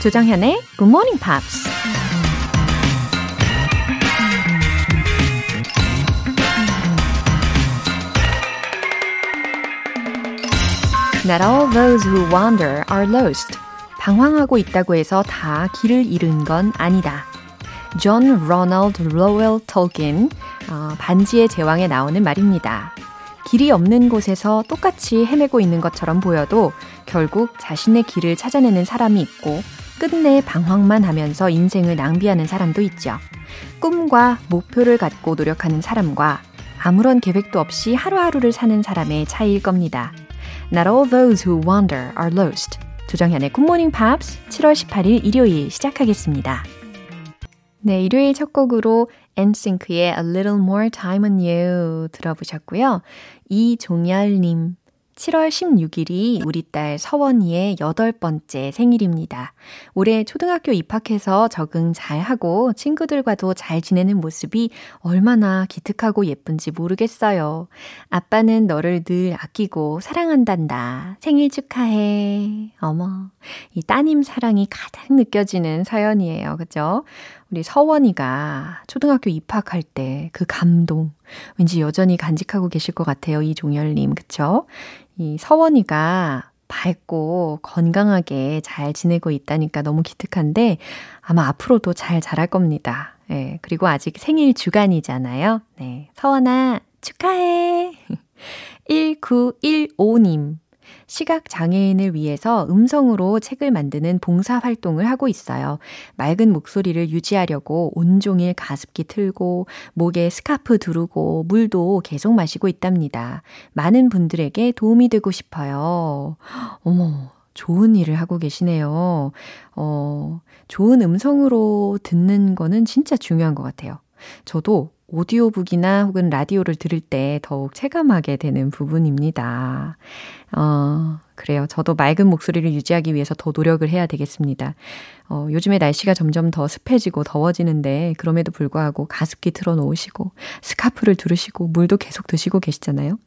조정현의 Good Morning Pops. Not all those who wander are lost. 방황하고 있다고 해서 다 길을 잃은 건 아니다. 존 로널드 로웰 톨킨 어, 반지의 제왕에 나오는 말입니다. 길이 없는 곳에서 똑같이 헤매고 있는 것처럼 보여도 결국 자신의 길을 찾아내는 사람이 있고 끝내 방황만 하면서 인생을 낭비하는 사람도 있죠. 꿈과 목표를 갖고 노력하는 사람과 아무런 계획도 없이 하루하루를 사는 사람의 차이일 겁니다. Not all those who wander are lost. 조정현의 Good Morning Pops 7월 18일 일요일 시작하겠습니다. 네, 일요일 첫 곡으로 엔싱크의 A Little More Time on You 들어보셨고요. 이종열님 7월 16일이 우리 딸 서원이의 여덟 번째 생일입니다. 올해 초등학교 입학해서 적응 잘 하고 친구들과도 잘 지내는 모습이 얼마나 기특하고 예쁜지 모르겠어요. 아빠는 너를 늘 아끼고 사랑한단다. 생일 축하해. 어머, 이 따님 사랑이 가득 느껴지는 사연이에요. 그죠? 우리 서원이가 초등학교 입학할 때 그 감동, 왠지 여전히 간직하고 계실 것 같아요. 이종열님, 그쵸? 이 서원이가 밝고 건강하게 잘 지내고 있다니까 너무 기특한데 아마 앞으로도 잘 자랄 겁니다. 예, 그리고 아직 생일 주간이잖아요. 네. 서원아, 축하해! 1915님. 시각 장애인을 위해서 음성으로 책을 만드는 봉사 활동을 하고 있어요. 맑은 목소리를 유지하려고 온종일 가습기 틀고 목에 스카프 두르고 물도 계속 마시고 있답니다. 많은 분들에게 도움이 되고 싶어요. 어머, 좋은 일을 하고 계시네요. 어, 좋은 음성으로 듣는 거는 진짜 중요한 것 같아요. 저도 오디오북이나 혹은 라디오를 들을 때 더욱 체감하게 되는 부분입니다. 어, 그래요. 저도 맑은 목소리를 유지하기 위해서 더 노력을 해야 되겠습니다. 어, 요즘에 날씨가 점점 더 습해지고 더워지는데 그럼에도 불구하고 가습기 틀어 놓으시고 스카프를 두르시고 물도 계속 드시고 계시잖아요.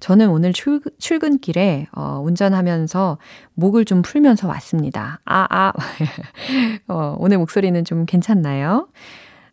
저는 오늘 출, 출근길에 어, 운전하면서 목을 좀 풀면서 왔습니다. 아, 아. 어, 오늘 목소리는 좀 괜찮나요?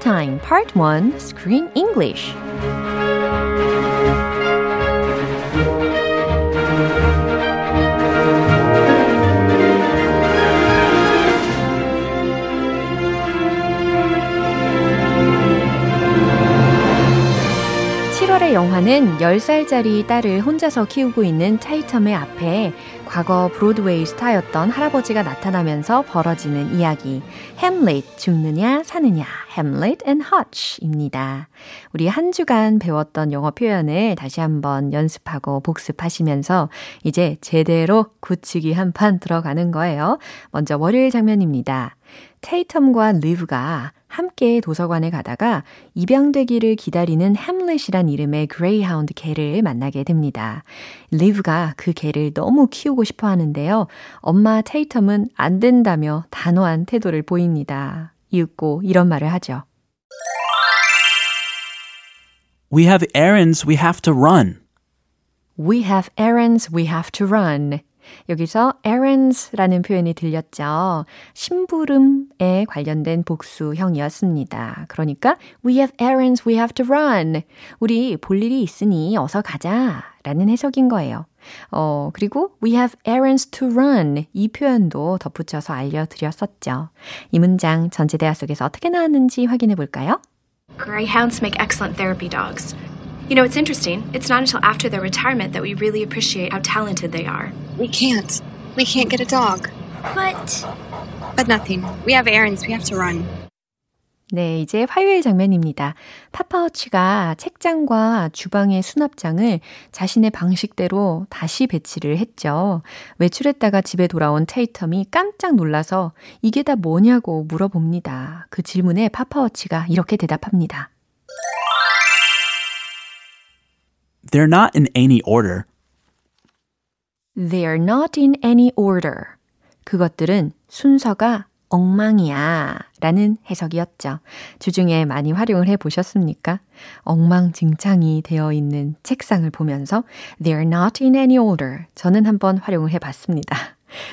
Time. Part 1 Screen English. 7월의 영화는 10살짜리 딸을 혼자서 키우고 있는 차이텀의 앞에 과거 브로드웨이 스타였던 할아버지가 나타나면서 벌어지는 이야기. 햄릿 죽느냐 사느냐 햄릿 앤 허치입니다. 우리 한 주간 배웠던 영어 표현을 다시 한번 연습하고 복습하시면서 이제 제대로 굳히기 한 판 들어가는 거예요. 먼저 월요일 장면입니다. 테이텀과 리브가 함께 도서관에 가다가 입양되기를 기다리는 햄릿이란 이름의 그레이하운드 개를 만나게 됩니다. 리브가 그 개를 너무 키우고 싶어 하는데요. 엄마 테이텀은 안 된다며 단호한 태도를 보입니다. 이윽고 이런 말을 하죠. We have errands we have to run. We have errands we have to run. 여기서 errands라는 표현이 들렸죠. 심부름에 관련된 복수형이었습니다. 그러니까 we have errands we have to run. 우리 볼 일이 있으니 어서 가자. 라는 해석인 거예요. 어, 그리고 we have errands to run 이 표현도 덧붙여서 알려드렸었죠. 이 문장 전체 대화 속에서 어떻게 나왔는지 확인해 볼까요? Greyhounds make excellent therapy dogs. You know, it's interesting. It's not until after their retirement that we really appreciate how talented they are. We can't. We can't get a dog. But. But nothing. We have errands we have to run. 네, 이제 화요일 장면입니다. 파파워치가 책장과 주방의 수납장을 자신의 방식대로 다시 배치를 했죠. 외출했다가 집에 돌아온 테이텀이 깜짝 놀라서 이게 다 뭐냐고 물어봅니다. 그 질문에 파파워치가 이렇게 대답합니다. They're not in any order. They're not in any order. 그것들은 순서가 엉망이야 라는 해석이었죠. 주중에 많이 활용을 해 보셨습니까? 엉망진창이 되어 있는 책상을 보면서 They're not in any order. 저는 한번 활용을 해 봤습니다.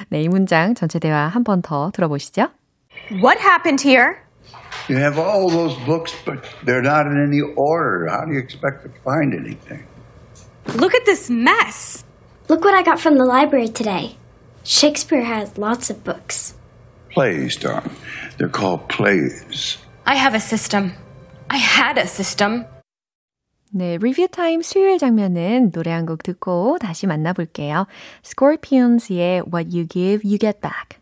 네, 이 문장 전체 대화 한 번 더 들어보시죠. What happened here? You have all those books, but they're not in any order. How do you expect to find anything? Look at this mess. Look what I got from the library today. Shakespeare has lots of books. Plays, darling. They're called plays. I have a system. I had a system. 네, 리뷰 타임 수요일 장면은 노래 한 곡 듣고 다시 만나볼게요. Scorpions의 What You Give, You Get Back.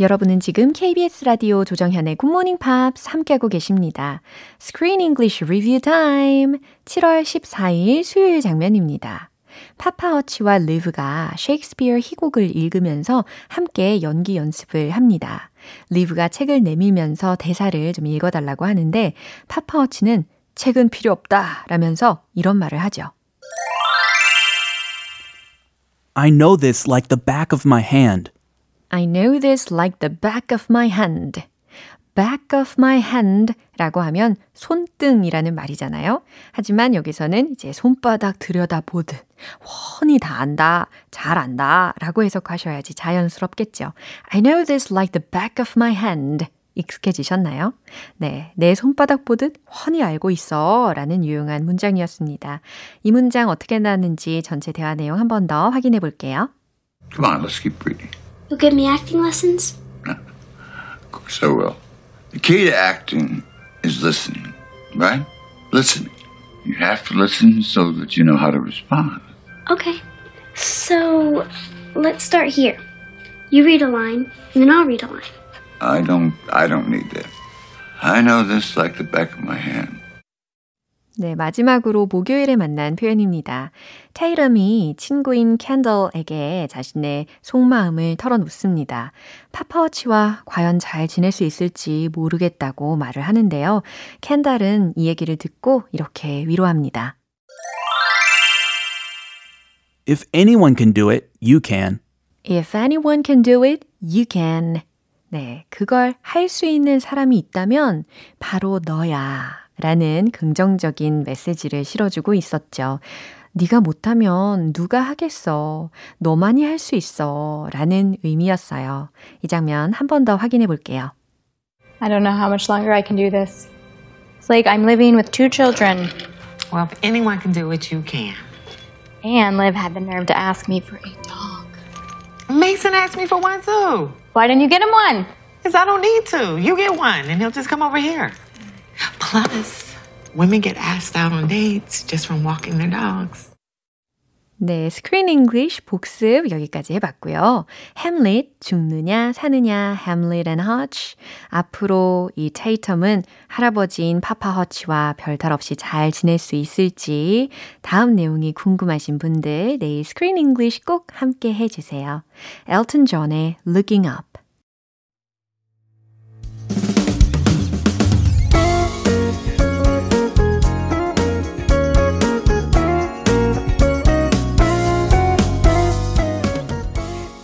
여러분은 지금 KBS 라디오 조정현의 굿모닝 팝스 함께하고 계십니다. Screen English Review Time 7월 14일 수요일 장면입니다. 파파 허치와 리브가 셰익스피어 희곡을 읽으면서 함께 연기 연습을 합니다. 리브가 책을 내밀면서 대사를 좀 읽어달라고 하는데 파파 허치는 책은 필요 없다 라면서 이런 말을 하죠. I know this like the back of my hand. I know this like the back of my hand. back of my hand 라고 하면 손등이라는 말이잖아요. 하지만 여기서는 이제 손바닥 들여다보듯 훤히 다 안다, 잘 안다 라고 해석하셔야지 자연스럽겠죠. I know this like the back of my hand. 익숙해지셨나요? 네, 내 손바닥 보듯 훤히 알고 있어 라는 유용한 문장이었습니다. 이 문장 어떻게 나왔는지 전체 대화 내용 한 번 더 확인해 볼게요. Come on, let's keep reading. You'll give me acting lessons? Of course I will. The key to acting is listening, right? Listening. You have to listen so that you know how to respond. Okay. So, let's start here. You read a line, and then I'll read a line. I don't I don't need that. I know this like the back of my hand. 네, 마지막으로 목요일에 만난 표현입니다. 테이럼이 친구인 캔들에게 자신의 속마음을 털어놓습니다. 파파워치와 과연 잘 지낼 수 있을지 모르겠다고 말을 하는데요. 캔달은 이 얘기를 듣고 이렇게 위로합니다. If anyone can do it, you can. If anyone can do it, you can. 네, 그걸 할 수 있는 사람이 있다면 바로 너야. 라는 긍정적인 메시지를 실어주고 있었죠. 네가 못하면 누가 하겠어. 너만이 할 수 있어. 라는 의미였어요. 이 장면 한 번 더 확인해 볼게요. I don't know how much longer I can do this. It's like I'm living with two children. Well, if anyone can do it, you can. And Liv had the nerve to ask me for a dog. Mason asked me for one too. Why didn't you get him one? Because I don't need to. You get one, and he'll just come over here. Plus, women get asked out on dates just from walking their dogs. 네, Screen English 복습 여기까지 해봤고요. 햄릿, 죽느냐 사느냐, 햄릿 앤 허치. 앞으로 이 테이텀은 할아버지인 파파 허치와 별탈 없이 잘 지낼 수 있을지 다음 내용이 궁금하신 분들 내일 Screen English 꼭 함께 해주세요. 엘튼 존의 Looking Up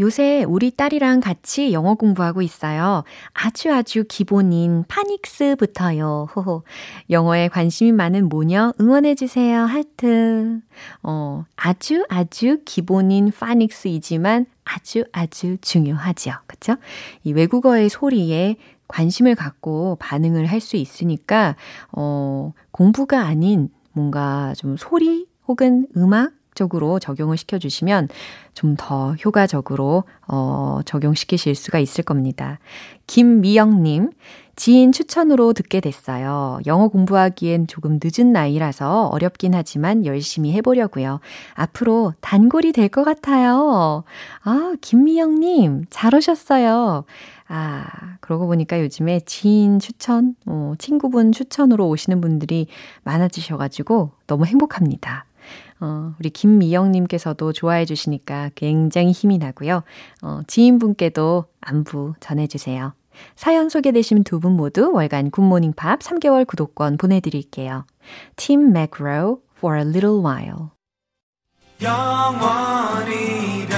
요새 우리 딸이랑 같이 영어 공부하고 있어요. 아주 아주 기본인 파닉스부터요. 호호. 영어에 관심이 많은 모녀 응원해주세요. 하트. 어, 아주 아주 기본인 파닉스이지만 아주 아주 중요하죠. 그쵸? 이 외국어의 소리에 관심을 갖고 반응을 할 수 있으니까, 어, 공부가 아닌 뭔가 좀 소리 혹은 음악 적으로 적용을 시켜주시면 좀 더 효과적으로 어, 적용시키실 수가 있을 겁니다. 김미영님, 지인 추천으로 듣게 됐어요. 영어 공부하기엔 조금 늦은 나이라서 어렵긴 하지만 열심히 해보려고요. 앞으로 단골이 될 것 같아요. 아, 김미영님, 잘 오셨어요. 아, 그러고 보니까 요즘에 지인 추천, 어, 친구분 추천으로 오시는 분들이 많아지셔가지고 너무 행복합니다. 어, 우리 김미영님께서도 좋아해 주시니까 굉장히 힘이 나고요. 어, 지인분께도 안부 전해주세요. 사연 소개되신 두 분 모두 월간 굿모닝 팝 3개월 구독권 보내드릴게요. 팀 맥로 for a little while. 영원이란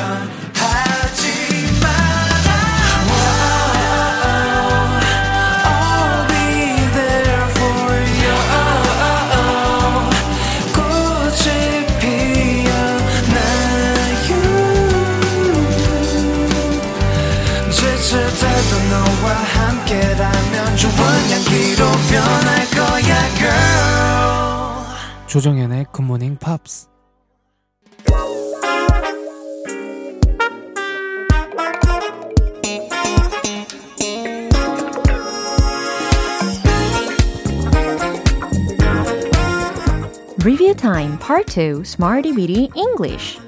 조정연의 굿모닝 팝스 Review Time Part 2 Smarty Weedy English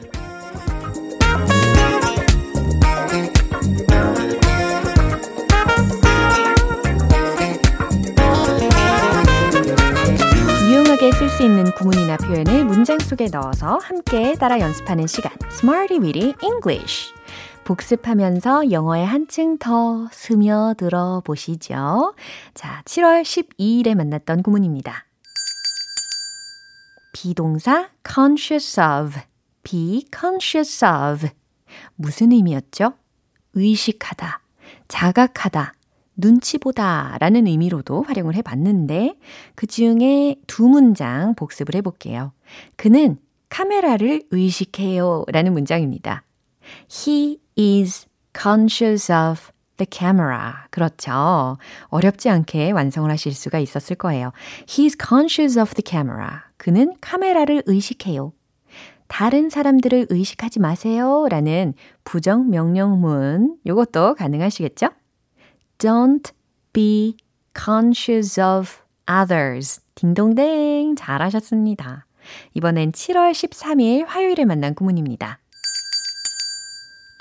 수 있는 구문이나 표현을 문장 속에 넣어서 함께 따라 연습하는 시간 Smarty Weedy English 복습하면서 영어에 한층 더 스며들어 보시죠. 자, 7월 12일에 만났던 구문입니다. 비동사 conscious of, be conscious of. 무슨 의미였죠? 의식하다, 자각하다, 눈치 보다 라는 의미로도 활용을 해 봤는데 그 중에 두 문장 복습을 해 볼게요. 그는 카메라를 의식해요 라는 문장입니다. He is conscious of the camera. 그렇죠. 어렵지 않게 완성을 하실 수가 있었을 거예요. He's conscious of the camera. 그는 카메라를 의식해요. 다른 사람들을 의식하지 마세요. 라는 부정 명령문. 이것도 가능하시겠죠? Don't be conscious of others. 딩동댕 잘하셨습니다. 이번엔 7월 13일 화요일에 만난 구문입니다.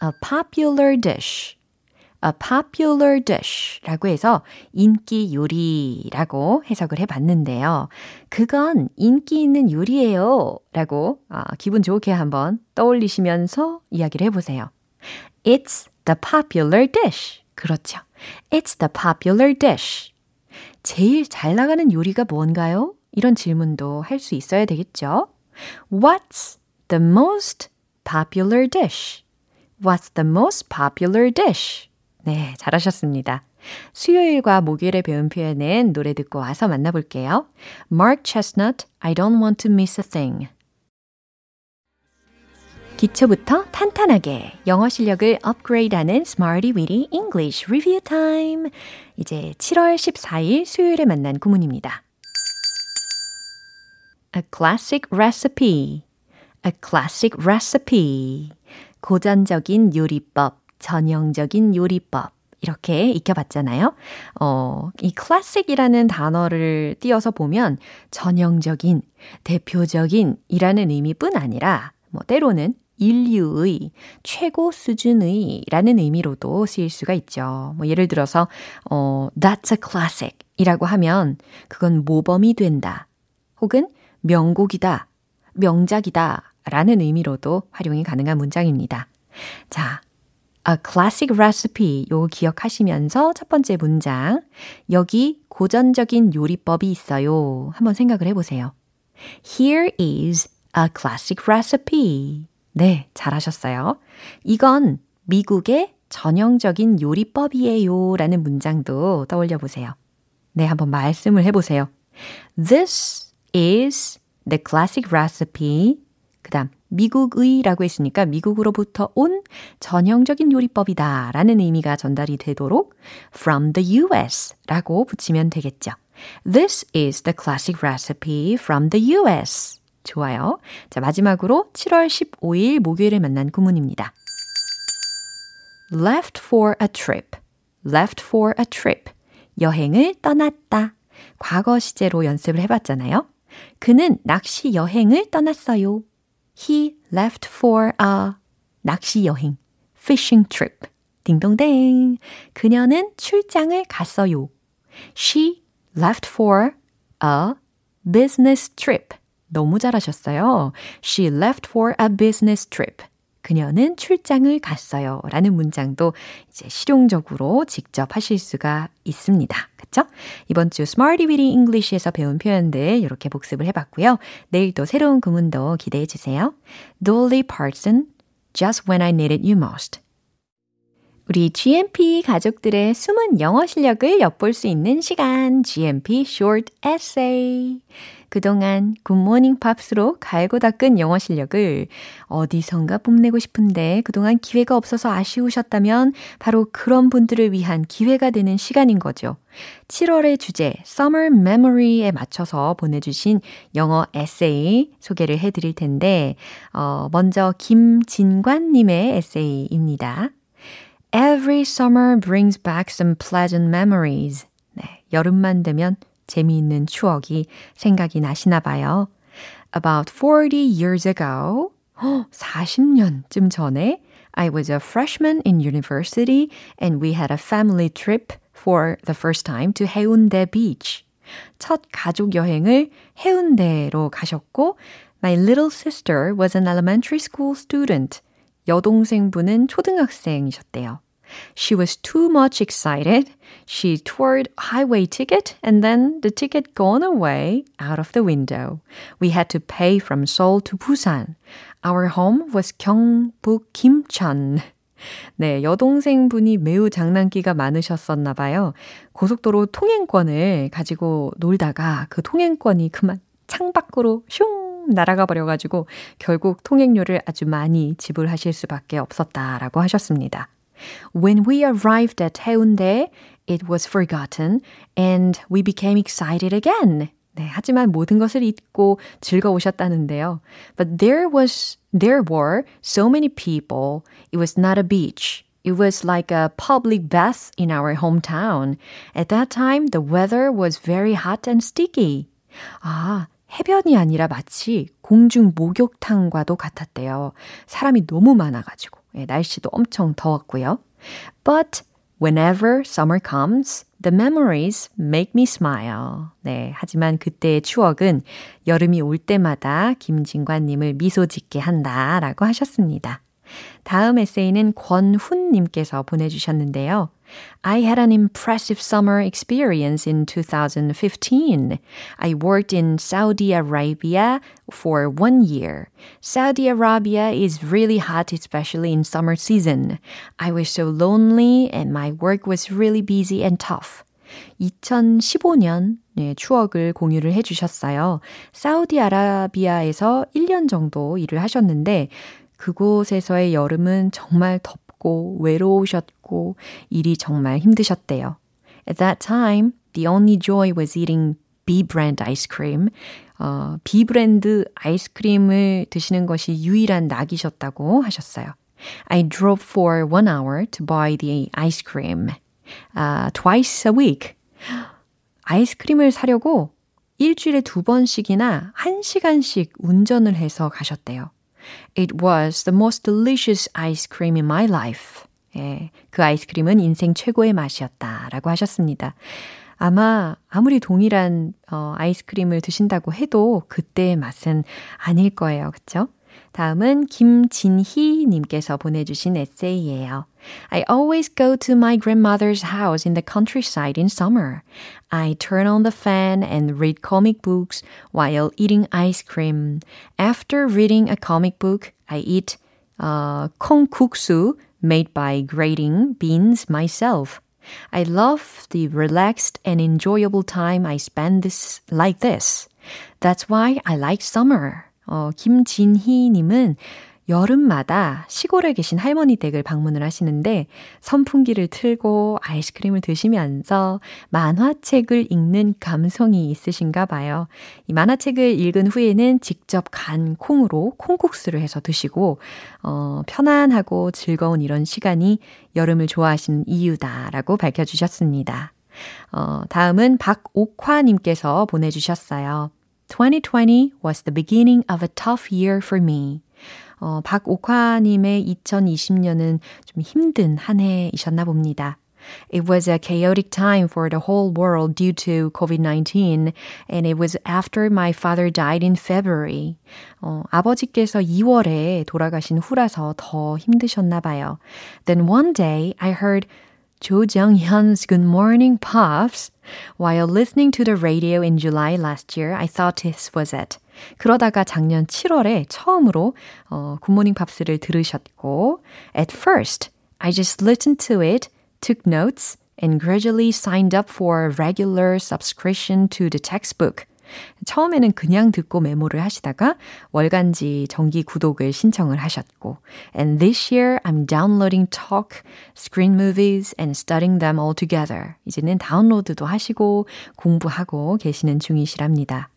A popular dish. A popular dish 라고 해서 인기 요리라고 해석을 해 봤는데요. 그건 인기 있는 요리예요. 라고 아, 기분 좋게 한번 떠올리시면서 이야기를 해 보세요. It's the popular dish. 그렇죠. It's the popular dish. 제일 잘 나가는 요리가 뭔가요? 이런 질문도 할 수 있어야 되겠죠? What's the most popular dish? What's the most popular dish? 네, 잘하셨습니다. 수요일과 목요일에 배운 표현은 노래 듣고 와서 만나볼게요. Mark Chestnut, I don't want to miss a thing. 기초부터 탄탄하게 영어 실력을 업그레이드하는 Smarty Weedy English Review Time. 이제 7월 14일 수요일에 만난 구문입니다. A classic recipe. A classic recipe. 고전적인 요리법, 전형적인 요리법. 이렇게 익혀봤잖아요. 어, 이 classic이라는 단어를 띄어서 보면 전형적인, 대표적인 이라는 의미뿐 아니라 뭐 때로는 인류의 최고 수준의 라는 의미로도 쓰일 수가 있죠. 뭐 예를 들어서, 어, that's a classic 이라고 하면 그건 모범이 된다. 혹은 명곡이다. 명작이다. 라는 의미로도 활용이 가능한 문장입니다. 자, a classic recipe 요 기억하시면서 첫 번째 문장. 여기 고전적인 요리법이 있어요. 한번 생각을 해보세요. Here is a classic recipe. 네, 잘하셨어요. 이건 미국의 전형적인 요리법이에요 라는 문장도 떠올려 보세요. 네, 한번 말씀을 해보세요. This is the classic recipe. 그 다음, 미국의 라고 했으니까 미국으로부터 온 전형적인 요리법이다 라는 의미가 전달이 되도록 from the US 라고 붙이면 되겠죠. This is the classic recipe from the US. 좋아요. 자, 마지막으로 7월 15일 목요일에 만난 구문입니다. left for a trip. left for a trip. 여행을 떠났다. 과거 시제로 연습을 해봤잖아요. 그는 낚시 여행을 떠났어요. He left for a 낚시 여행, fishing trip. 딩동댕. 그녀는 출장을 갔어요. She left for a business trip. 너무 잘하셨어요. She left for a business trip. 그녀는 출장을 갔어요. 라는 문장도 이제 실용적으로 직접 하실 수가 있습니다. 그쵸? 이번 주 Smarty Weedy English에서 배운 표현들 이렇게 복습을 해봤고요. 내일 또 새로운 구문도 기대해 주세요. Dolly Parton, Just When I Needed You Most. 우리 GMP 가족들의 숨은 영어 실력을 엿볼 수 있는 시간, GMP Short Essay. 그동안 굿모닝 팝스로 갈고 닦은 영어 실력을 어디선가 뽐내고 싶은데 그동안 기회가 없어서 아쉬우셨다면 바로 그런 분들을 위한 기회가 되는 시간인 거죠. 7월의 주제 Summer Memory에 맞춰서 보내주신 영어 에세이 소개를 해드릴 텐데 어, 먼저 김진관님의 에세이입니다. Every summer brings back some pleasant memories. 네, 여름만 되면 재미있는 추억이 생각이 나시나 봐요. About 40 years ago, 40년쯤 전에 I was a freshman in university and we had a family trip for the first time to 해운대 beach. 첫 가족 여행을 해운대로 가셨고 My little sister was an elementary school student. 여동생분은 초등학생이셨대요. She was too much excited. She toured highway ticket and then the ticket gone away out of the window. We had to pay from Seoul to Busan. Our home was 경북 김천. 네, 여동생분이 매우 장난기가 많으셨었나 봐요. 고속도로 통행권을 가지고 놀다가 그 통행권이 그만 창밖으로 슝 날아가 버려가지고 결국 통행료를 아주 많이 지불하실 수밖에 없었다라고 하셨습니다. When we arrived at Haeundae, it was forgotten and we became excited again. 네, 하지만 모든 것을 잊고 즐거우셨다는데요. But there was, there were so many people. It was not a beach. It was like a public bath in our hometown. At that time, the weather was very hot and sticky. 아, 해변이 아니라 마치 공중 목욕탕과도 같았대요. 사람이 너무 많아가지고. 예, 날씨도 엄청 더웠고요. But whenever summer comes, the memories make me smile. 네, 하지만 그때의 추억은 여름이 올 때마다 김진관님을 미소 짓게 한다라고 하셨습니다. 다음 에세이는 권훈님께서 보내주셨는데요. I had an impressive summer experience in 2015. I worked in Saudi Arabia for one year. Saudi Arabia is really hot, especially in summer season. I was so lonely and my work was really busy and tough. 2015년 네, 추억을 공유를 해주셨어요. 사우디아라비아에서 1년 정도 일을 하셨는데 그곳에서의 여름은 정말 덥고 외로우셨고 일이 정말 힘드셨대요. At that time, the only joy was eating B brand ice cream. 어, B 브랜드 아이스크림을 드시는 것이 유일한 낙이셨다고 하셨어요. I drove for one hour to buy the ice cream. Uh, twice a week. 아이스크림을 사려고 일주일에 두 번씩이나 한 시간씩 운전을 해서 가셨대요. It was the most delicious ice cream in my life. 예, 그 아이스크림은 인생 최고의 맛이었다. 라고 하셨습니다. 아마 아무리 동일한 어, 아이스크림을 드신다고 해도 그때의 맛은 아닐 거예요. 그쵸? 다음은 김진희 님께서 보내주신 에세이예요. I always go to my grandmother's house in the countryside in summer. I turn on the fan and read comic books while eating ice cream. After reading a comic book, I eat uh, 콩국수 made by grating beans myself. I love the relaxed and enjoyable time I spend this like this. That's why I like summer. 어, 김진희 님은 여름마다 시골에 계신 할머니 댁을 방문을 하시는데 선풍기를 틀고 아이스크림을 드시면서 만화책을 읽는 감성이 있으신가 봐요. 이 만화책을 읽은 후에는 직접 간 콩으로 콩국수를 해서 드시고 어, 편안하고 즐거운 이런 시간이 여름을 좋아하시는 이유다라고 밝혀주셨습니다. 어, 다음은 박옥화님께서 보내주셨어요. 2020 was the beginning of a tough year for me. 어, 박옥화님의 2020년은 좀 힘든 한 해이셨나 봅니다. It was a chaotic time for the whole world due to COVID-19, and it was after my father died in February. 어, 아버지께서 2월에 돌아가신 후라서 더 힘드셨나 봐요. Then one day I heard Jo Jung Hyun's Good Morning Pops while listening to the radio in July last year. I thought this was it. 그러다가 작년 7월에 처음으로 어, 굿모닝 팝스를 들으셨고 At first, I just listened to it, took notes, and gradually signed up for a regular subscription to the textbook. 처음에는 그냥 듣고 메모를 하시다가 월간지 정기 구독을 신청을 하셨고 And this year I'm downloading talk, screen movies and studying them all together. 이제는 다운로드도 하시고 공부하고 계시는 중이시랍니다.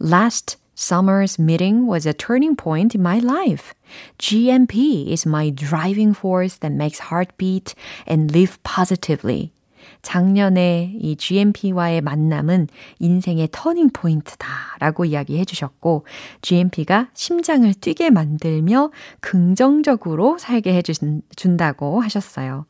Last Summer's meeting was a turning point in my life. GMP is my driving force that makes heart beat and live positively. 작년에 이 GMP와의 만남은 인생의 터닝 포인트다 라고 이야기해 주셨고, GMP가 심장을 뛰게 만들며 긍정적으로 살게 해 준다고 하셨어요.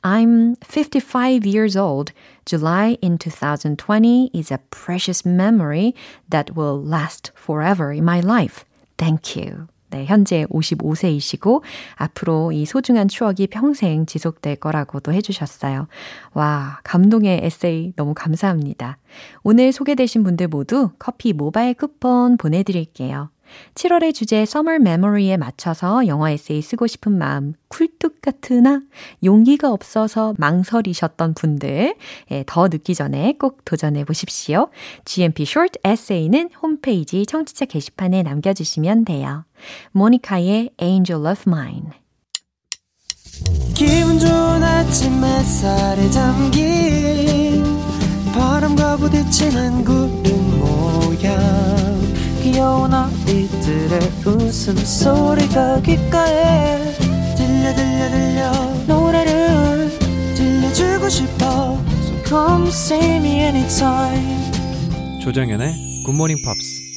I'm 55 years old. July in 2020 is a precious memory that will last forever in my life. Thank you. 네, 현재 55세이시고 앞으로 이 소중한 추억이 평생 지속될 거라고도 해주셨어요. 와, 감동의 에세이 너무 감사합니다. 오늘 소개되신 분들 모두 커피 모바일 쿠폰 보내드릴게요. 7월의 주제 Summer Memory에 맞춰서 영어 에세이 쓰고 싶은 마음 쿨뚝 같으나 용기가 없어서 망설이셨던 분들 예, 더 늦기 전에 꼭 도전해 보십시오. GMP Short Essay는 홈페이지 청취자 게시판에 남겨주시면 돼요. 모니카의 Angel of Mine 기분 좋은 아침 햇살에 잠긴 바람과 부딪히는 구름 모양 귀여운 아이들의 웃음소리가 귓가에 들려 들려 들려 노래를 들려주고 싶어 So come see me anytime 조정연의 굿모닝 팝스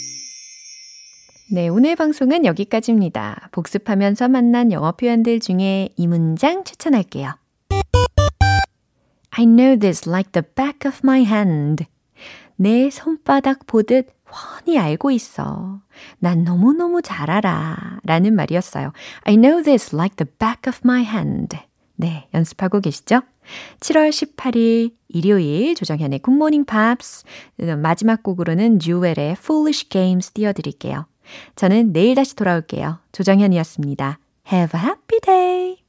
네, 오늘 방송은 여기까지입니다. 복습하면서 만난 영어 표현들 중에 이 문장 추천할게요. I know this like the back of my hand. 내 손바닥 보듯 훤히 알고 있어. 난 너무너무 잘 알아. 라는 말이었어요. I know this like the back of my hand. 네, 연습하고 계시죠? 7월 18일 일요일 조정현의 굿모닝 팝스 마지막 곡으로는 듀웰의 Foolish Games 띄워드릴게요. 저는 내일 다시 돌아올게요. 조정현이었습니다. Have a happy day!